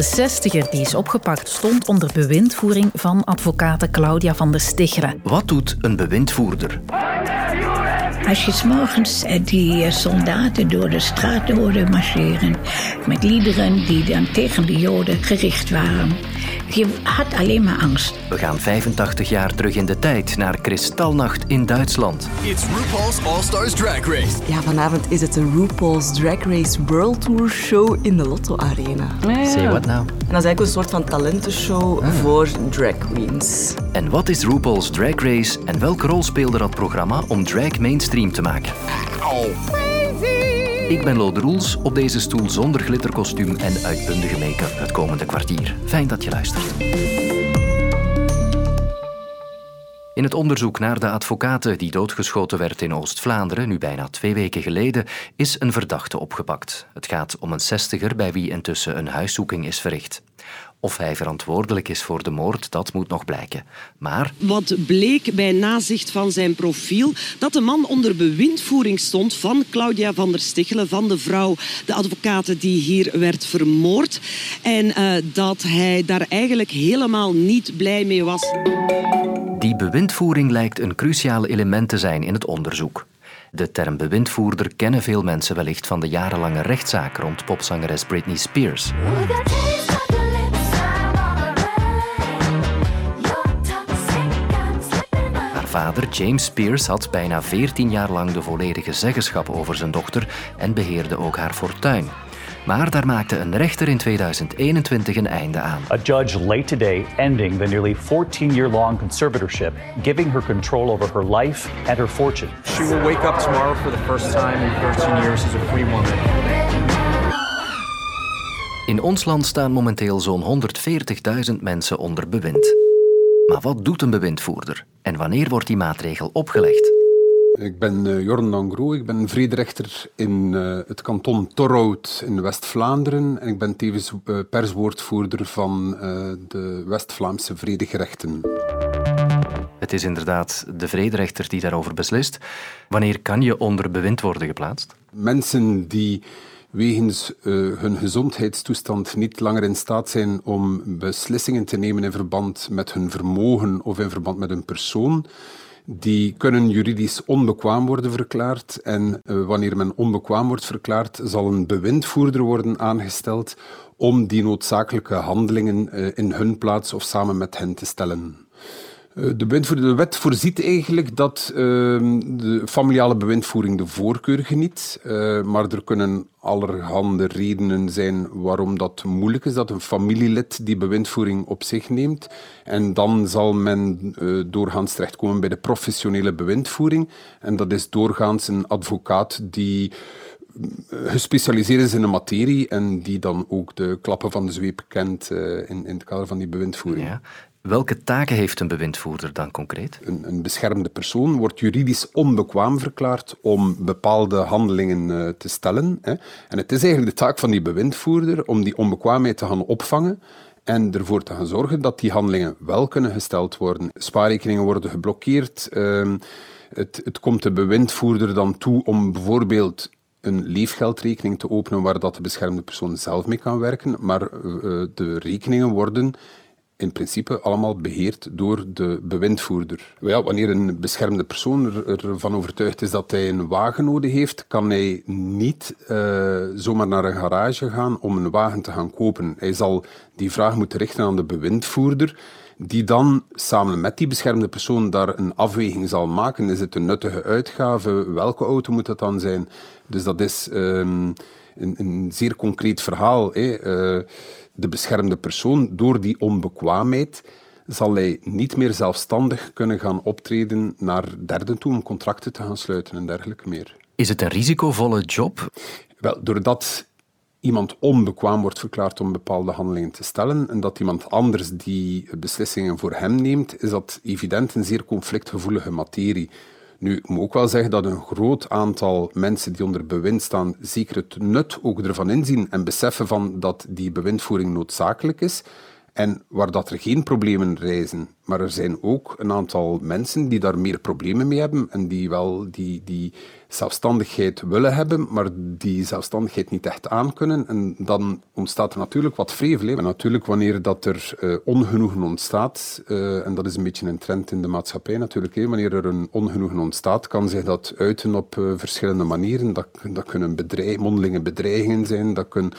De zestiger die is opgepakt stond onder bewindvoering van advocate Claudia van der Stichelen. Wat doet een bewindvoerder? Als je s'morgens eh, die eh, soldaten door de straten hoorde marcheren met liederen die dan tegen de Joden gericht waren. Je had alleen maar angst. We gaan 85 jaar terug in de tijd naar Kristalnacht in Duitsland. It's RuPaul's All Stars Drag Race. Ja, vanavond is het de RuPaul's Drag Race World Tour Show in de Lotto Arena. Say what now? En dat is eigenlijk een soort van talentenshow voor drag queens. En wat is RuPaul's Drag Race en welke rol speelde dat programma om drag mainstream te maken? Ik ben Lode Roels, op deze stoel zonder glitterkostuum en uitbundige make-up het komende kwartier. Fijn dat je luistert. In het onderzoek naar de advocate die doodgeschoten werd in Oost-Vlaanderen, nu bijna twee weken geleden, is een verdachte opgepakt. Het gaat om een zestiger bij wie intussen een huiszoeking is verricht. Of hij verantwoordelijk is voor de moord, dat moet nog blijken. Maar Wat bleek bij nazicht van zijn profiel? Dat de man onder bewindvoering stond van Claudia van der Stichelen, van de vrouw, de advocate die hier werd vermoord. En eh, dat hij daar eigenlijk helemaal niet blij mee was. die bewindvoering lijkt een cruciaal element te zijn in het onderzoek. De term bewindvoerder kennen veel mensen wellicht van de jarenlange rechtszaak rond popzangeres Britney Spears. Vader, James Spears, had bijna 14 jaar lang de volledige zeggenschap over zijn dochter en beheerde ook haar fortuin. Maar daar maakte een rechter in 2021 een einde aan. A judge late today ending the nearly 14 year long conservatorship, giving her control over her life and her fortune. She will wake up tomorrow for the first time in 13 years as a free woman. In ons land staan momenteel zo'n 140.000 mensen onder bewind. Maar wat doet een bewindvoerder? En wanneer wordt die maatregel opgelegd? Ik ben uh, Jorn Langro, ik ben vrederechter in eh, het kanton Torhout in West-Vlaanderen en ik ben tevens eh, perswoordvoerder van de West-Vlaamse vredegerechten. Het is inderdaad de vrederechter die daarover beslist. Wanneer kan je onder bewind worden geplaatst? Mensen die wegens eh, hun gezondheidstoestand niet langer in staat zijn om beslissingen te nemen in verband met hun vermogen of in verband met een persoon, die kunnen juridisch onbekwaam worden verklaard. En eh, wanneer men onbekwaam wordt verklaard, zal een bewindvoerder worden aangesteld om die noodzakelijke handelingen eh, in hun plaats of samen met hen te stellen. Eh, De, de wet voorziet eigenlijk dat ehm, de familiale bewindvoering de voorkeur geniet. eh, maar er kunnen allerhande redenen zijn waarom dat moeilijk is, dat een familielid die bewindvoering op zich neemt. En dan zal men eh, doorgaans terechtkomen bij de professionele bewindvoering. En dat is doorgaans een advocaat die gespecialiseerd is in een materie en die dan ook de klappen van de zweep kent in, in het kader van die bewindvoering. Ja. Welke taken heeft een bewindvoerder dan concreet? Een, een beschermde persoon wordt juridisch onbekwaam verklaard om bepaalde handelingen eh, te stellen. Hè. En het is eigenlijk de taak van die bewindvoerder om die onbekwaamheid te gaan opvangen en ervoor te gaan zorgen dat die handelingen wel kunnen gesteld worden. Spaarrekeningen worden geblokkeerd. ehm, het, komt de bewindvoerder dan toe om bijvoorbeeld een leefgeldrekening te openen waar dat de beschermde persoon zelf mee kan werken, maar eh, de rekeningen worden in principe allemaal beheerd door de bewindvoerder. Ja, wanneer een beschermde persoon er- ervan overtuigd is dat hij een wagen nodig heeft, kan hij niet eh, zomaar naar een garage gaan om een wagen te gaan kopen. Hij zal die vraag moeten richten aan de bewindvoerder, die dan samen met die beschermde persoon daar een afweging zal maken. Is het een nuttige uitgave? Welke auto moet dat dan zijn? Dus dat is ehm, een, een zeer concreet verhaal. Hè. Eh, de beschermde persoon, door die onbekwaamheid, zal hij niet meer zelfstandig kunnen gaan optreden naar derden toe om contracten te gaan sluiten en dergelijke meer. Is het een risicovolle job? Wel, doordat iemand onbekwaam wordt verklaard om bepaalde handelingen te stellen en dat iemand anders die beslissingen voor hem neemt, is dat evident een zeer conflictgevoelige materie. Nu, ik moet ook wel zeggen dat een groot aantal mensen die onder bewind staan zeker het nut ook ervan inzien en beseffen van dat die bewindvoering noodzakelijk is en waar dat er geen problemen reizen, Maar er zijn ook een aantal mensen die daar meer problemen mee hebben en die wel die, die zelfstandigheid willen hebben, maar die zelfstandigheid niet echt aankunnen. En dan ontstaat er natuurlijk wat vrevel. Natuurlijk wanneer dat er uh, ongenoegen ontstaat, uh, en dat is een beetje een trend in de maatschappij natuurlijk, wanneer er een ongenoegen ontstaat, kan zich dat uiten op uh, verschillende manieren. Dat, dat kunnen bedreig, mondelinge bedreigingen zijn, dat kan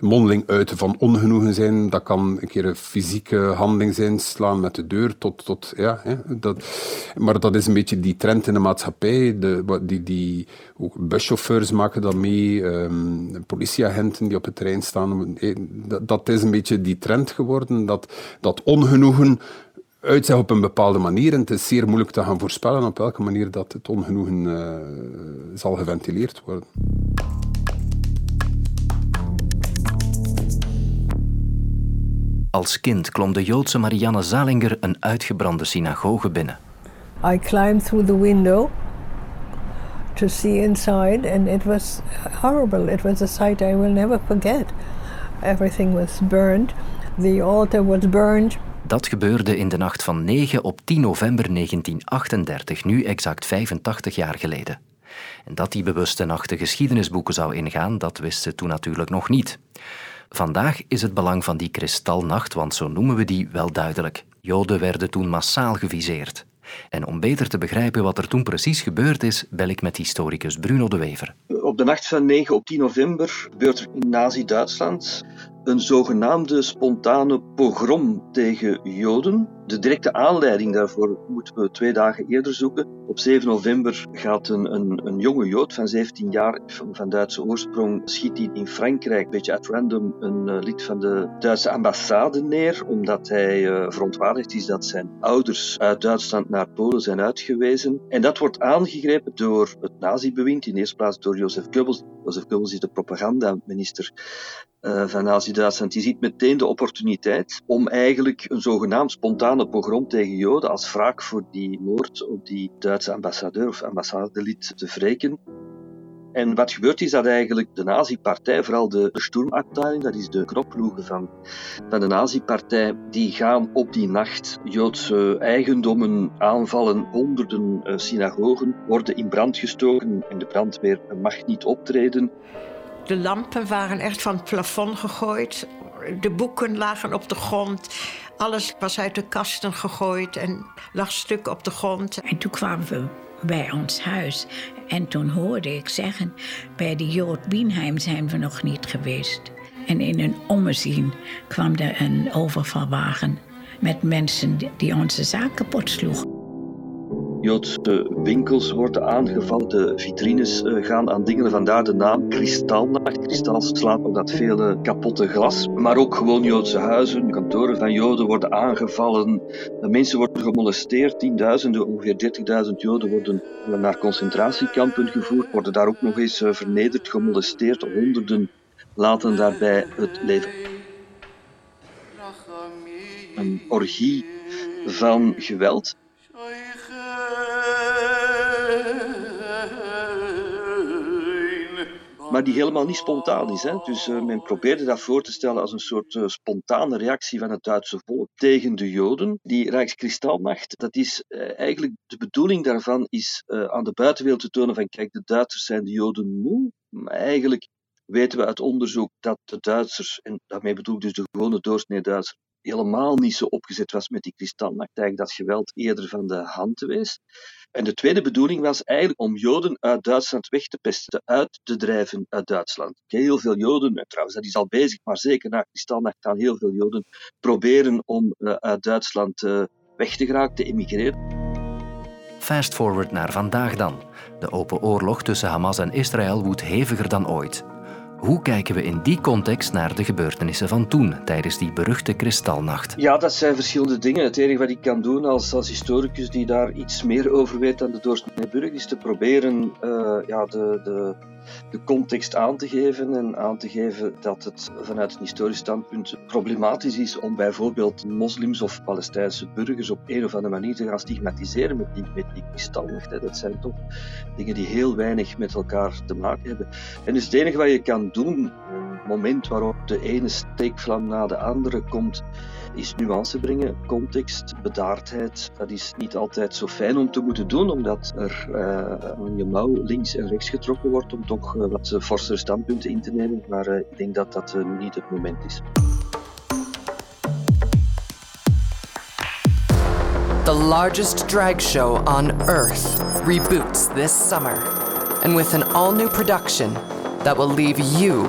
mondeling uiten van ongenoegen zijn, dat kan een keer een fysieke handeling zijn, slaan met de deur tot... tot ja, hè, dat, maar dat is een beetje die trend in de maatschappij, de, die, die buschauffeurs maken dat mee, um, politieagenten die op het terrein staan. Eh, dat, dat, is een beetje die trend geworden, dat, dat ongenoegen uit zich op een bepaalde manier. En het is zeer moeilijk te gaan voorspellen op welke manier dat het ongenoegen uh, zal geventileerd worden. Als kind klom de Joodse Marianne Zalinger een uitgebrande synagoge binnen. I climbed through the window to see inside, and it was horrible. It was a sight I will never forget. Everything was burned. The altar was burned. Dat gebeurde in de nacht van 9 op 10 november 1938, nu exact 85 jaar geleden. En dat die bewuste nacht de geschiedenisboeken zou ingaan, dat wist ze toen natuurlijk nog niet. Vandaag is het belang van die kristalnacht, want zo noemen we die wel duidelijk. Joden werden toen massaal geviseerd. En om beter te begrijpen wat er toen precies gebeurd is, bel ik met historicus Bruno de Wever. Op de nacht van 9 op 10 november gebeurt er in Nazi-Duitsland een zogenaamde spontane pogrom tegen Joden. De directe aanleiding daarvoor moeten we twee dagen eerder zoeken. Op 7 november gaat een, een, een jonge Jood van 17 jaar van, Duitse oorsprong, schiet hij in Frankrijk, een beetje at random, een uh, lid van de Duitse ambassade neer, omdat hij uh, verontwaardigd is dat zijn ouders uit Duitsland naar Polen zijn uitgewezen. En dat wordt aangegrepen door het nazi-bewind, in eerste plaats door Jozef Goebbels. Jozef Goebbels is de propagandaminister uh, van Nazi-Duitsland. Die ziet meteen de opportuniteit om eigenlijk een zogenaamd spontane pogrom tegen Joden als wraak voor die moord op die Duitse ambassadeur of ambassadelid te wreken. En wat gebeurt is dat eigenlijk de nazi-partij, vooral de, de Sturmabteilung, dat is de knokploegen van, van de nazi-partij, die gaan op die nacht Joodse eigendommen aanvallen. Honderden uh, synagogen worden in brand gestoken en de brandweer mag niet optreden. De lampen waren echt van het plafond gegooid. De boeken lagen op de grond. Alles was uit de kasten gegooid en lag stuk op de grond. En toen kwamen we bij ons huis. En toen hoorde ik zeggen: bij de Jood Bienheim zijn we nog niet geweest. En in een ommezien kwam er een overvalwagen met mensen die onze zaak kapot sloegen. Joodse winkels worden aangevallen, de vitrines eh, gaan aan dingen, vandaar de naam Kristalnacht. Kristal slaat op dat vele kapotte glas, maar ook gewoon Joodse huizen, kantoren van Joden worden aangevallen, mensen worden gemolesteerd, tienduizenden, ongeveer 30.000 Joden worden naar concentratiekampen gevoerd, worden daar ook nog eens eh, vernederd, gemolesteerd, honderden laten daarbij het leven. Een orgie van geweld. Maar die helemaal niet spontaan is. Hè. Dus uh, men probeerde dat voor te stellen als een soort uh, spontane reactie van het Duitse volk tegen de Joden. Die Rijkskristalnacht, dat is uh, eigenlijk de bedoeling daarvan is aan de buitenwereld te tonen van kijk, de Duitsers zijn de Joden moe. Maar eigenlijk weten we uit onderzoek dat de Duitsers, en daarmee bedoel ik dus de gewone doorsnee Duitser, helemaal niet zo opgezet was met die kristalnacht, eigenlijk dat geweld eerder van de hand wees. En de tweede bedoeling was eigenlijk om Joden uit Duitsland weg te pesten, uit te drijven uit Duitsland. Heel veel Joden, en trouwens dat is al bezig, maar zeker na Kristalnacht gaan heel veel Joden proberen om uh, uit Duitsland uh, weg te geraken, te emigreren. Fast forward naar vandaag dan. De open oorlog tussen Hamas en Israël woedt heviger dan ooit. Hoe kijken we in die context naar de gebeurtenissen van toen, tijdens die beruchte kristalnacht? Ja, dat zijn verschillende dingen. Het enige wat ik kan doen als, als historicus die daar iets meer over weet dan de doorsnee burger, is te proberen uh, ja, de, de, de context aan te geven en aan te geven dat het vanuit een historisch standpunt problematisch is om bijvoorbeeld moslims of Palestijnse burgers op een of andere manier te gaan stigmatiseren met die, met die. Dat zijn toch dingen die heel weinig met elkaar te maken hebben. En dus het enige wat je kan doen, een moment waarop de ene steekvlam na de andere komt, is nuance brengen, context, bedaardheid. Dat is niet altijd zo fijn om te moeten doen, omdat er uh, aan je mouw links en rechts getrokken wordt om toch uh, wat forsere standpunten in te nemen. Maar uh, ik denk dat dat niet het moment is. The largest drag show on Earth reboots this summer. And with an all new production that will leave you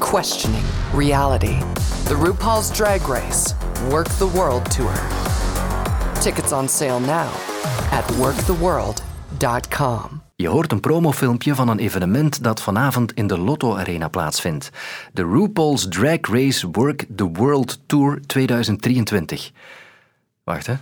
questioning reality. The RuPaul's Drag Race Work the World Tour. Tickets on sale now at worktheworld.com. Je hoort een promofilmpje van een evenement dat vanavond in de Lotto Arena plaatsvindt. De RuPaul's Drag Race Work the World Tour 2023. Wacht, hè.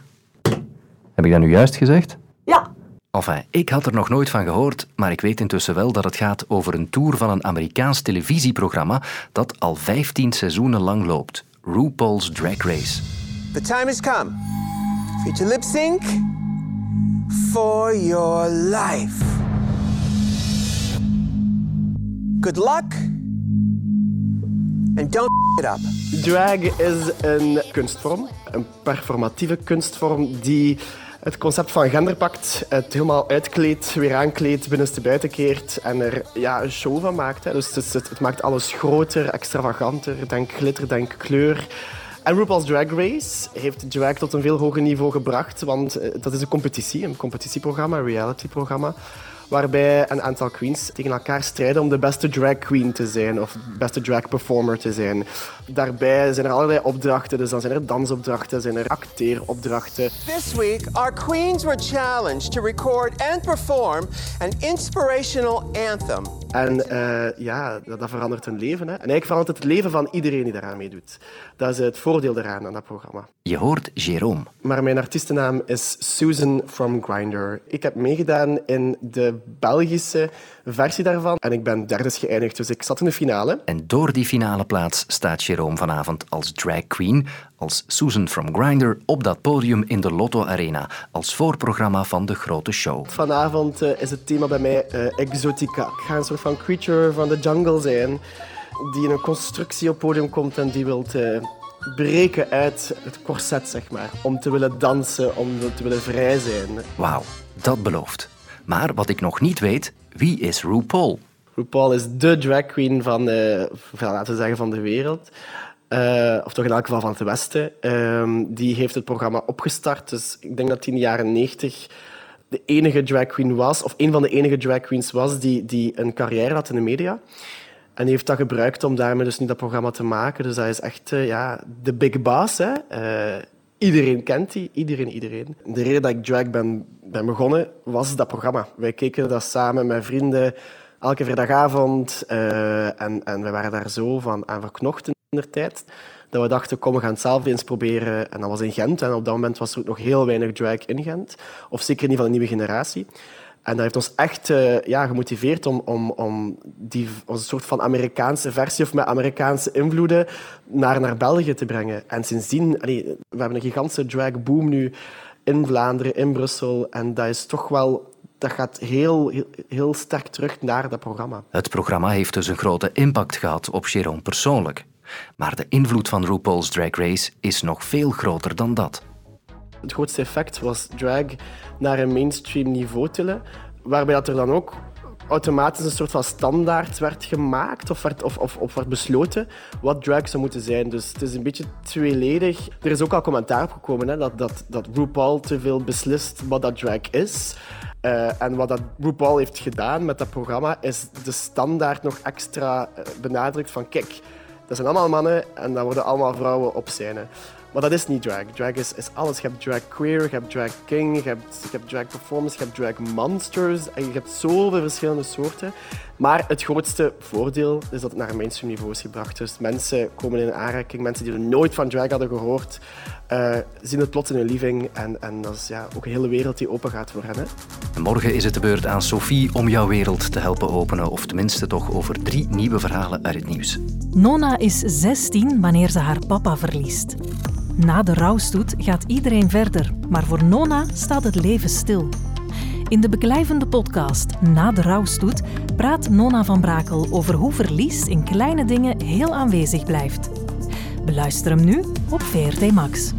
Heb ik dat nu juist gezegd? Ja. Enfin, ik had er nog nooit van gehoord, maar ik weet intussen wel dat het gaat over een tour van een Amerikaans televisieprogramma dat al 15 seizoenen lang loopt. RuPaul's Drag Race. The time has come to lip sync for your life. Good luck and don't it up. Drag is een kunstvorm, een performatieve kunstvorm die het concept van gender pakt, het helemaal uitkleedt, weer aankleedt, binnenste buiten keert en er ja, een show van maakt. Dus het, het, maakt alles groter, extravaganter, denk glitter, denk kleur. En RuPaul's Drag Race heeft drag tot een veel hoger niveau gebracht, want eh, dat is een competitie, een competitieprogramma, een realityprogramma waarbij een aantal queens tegen elkaar strijden om de beste drag queen te zijn of beste drag performer te zijn. Daarbij zijn er allerlei opdrachten, dus dan zijn er dansopdrachten, zijn er acteeropdrachten. This week our queens were challenged to record and perform an inspirational anthem. En uh, ja, dat, dat, verandert hun leven. Hè. En eigenlijk verandert het leven van iedereen die daaraan meedoet. Dat is het voordeel eraan aan dat programma. Je hoort Jérôme. Maar mijn artiestennaam is Susan from Grindr. Ik heb meegedaan in de Belgische versie daarvan. En ik ben derde geëindigd, dus ik zat in de finale. En door die finale plaats staat Jerome vanavond als drag queen, als Susan from Grindr, op dat podium in de Lotto Arena, als voorprogramma van de grote show. Vanavond uh, is het thema bij mij uh, exotica. Ik ga een soort van creature van de jungle zijn, die in een constructie op podium komt en die wil uh, breken uit het corset, zeg maar. Om te willen dansen, om te willen vrij zijn. Wauw, dat belooft. Maar wat ik nog niet weet, wie is RuPaul? RuPaul is de drag queen van, uh, laten we zeggen, van de wereld. Uh, of toch in elk geval van het Westen. Uh, die heeft het programma opgestart. Dus ik denk dat hij in de jaren 90 de enige drag queen was, of een van de enige drag queens was, die, die een carrière had in de media. En die heeft dat gebruikt om daarmee dus nu dat programma te maken. Dus dat is echt uh, ja, de big boss. Hè? Iedereen kent die, iedereen, iedereen. De reden dat ik drag ben, ben begonnen, was dat programma. Wij keken dat samen met vrienden elke vrijdagavond. En, en we waren daar zo van aan verknocht in de tijd. Dat we dachten, kom, we gaan het zelf eens proberen. En dat was in Gent. En op dat moment was er ook nog heel weinig drag in Gent. Of zeker niet van de nieuwe generatie. En dat heeft ons echt uh, ja, gemotiveerd om, om, om die soort van Amerikaanse versie of met Amerikaanse invloeden naar, naar België te brengen. En sindsdien, allee, we hebben een gigantische drag boom nu in Vlaanderen, in Brussel. En dat is toch wel dat gaat heel, heel, heel, sterk terug naar dat programma. Het programma heeft dus een grote impact gehad op Jérôme persoonlijk. Maar de invloed van RuPaul's Drag Race is nog veel groter dan dat. Het grootste effect was drag naar een mainstream niveau tillen, waarbij dat er dan ook automatisch een soort van standaard werd gemaakt of werd, of, of, of werd besloten wat drag zou moeten zijn. Dus het is een beetje tweeledig. Er is ook al commentaar op gekomen hè, dat, dat, dat RuPaul te veel beslist wat dat drag is. Uh, en wat dat RuPaul heeft gedaan met dat programma is de standaard nog extra benadrukt van kijk, dat zijn allemaal mannen en dan worden allemaal vrouwen op scène. Maar dat is niet drag. Drag is, is alles. Je hebt drag queer, je hebt drag king, je hebt, je hebt drag performance, je hebt drag monsters. En je hebt zoveel verschillende soorten. Maar het grootste voordeel is dat het naar een mainstream niveau is gebracht. Dus mensen komen in aanraking, mensen die er nooit van drag hadden gehoord, uh, zien het plots in hun living. En, en dat is ja, ook een hele wereld die open gaat voor hen. Hè. Morgen is het de beurt aan Sophie om jouw wereld te helpen openen. Of tenminste toch over drie nieuwe verhalen uit het nieuws. Nona is 16 wanneer ze haar papa verliest. Na de rouwstoet gaat iedereen verder, maar voor Nona staat het leven stil. In de beklijvende podcast Na de rouwstoet praat Nona van Brakel over hoe verlies in kleine dingen heel aanwezig blijft. Beluister hem nu op VRT Max.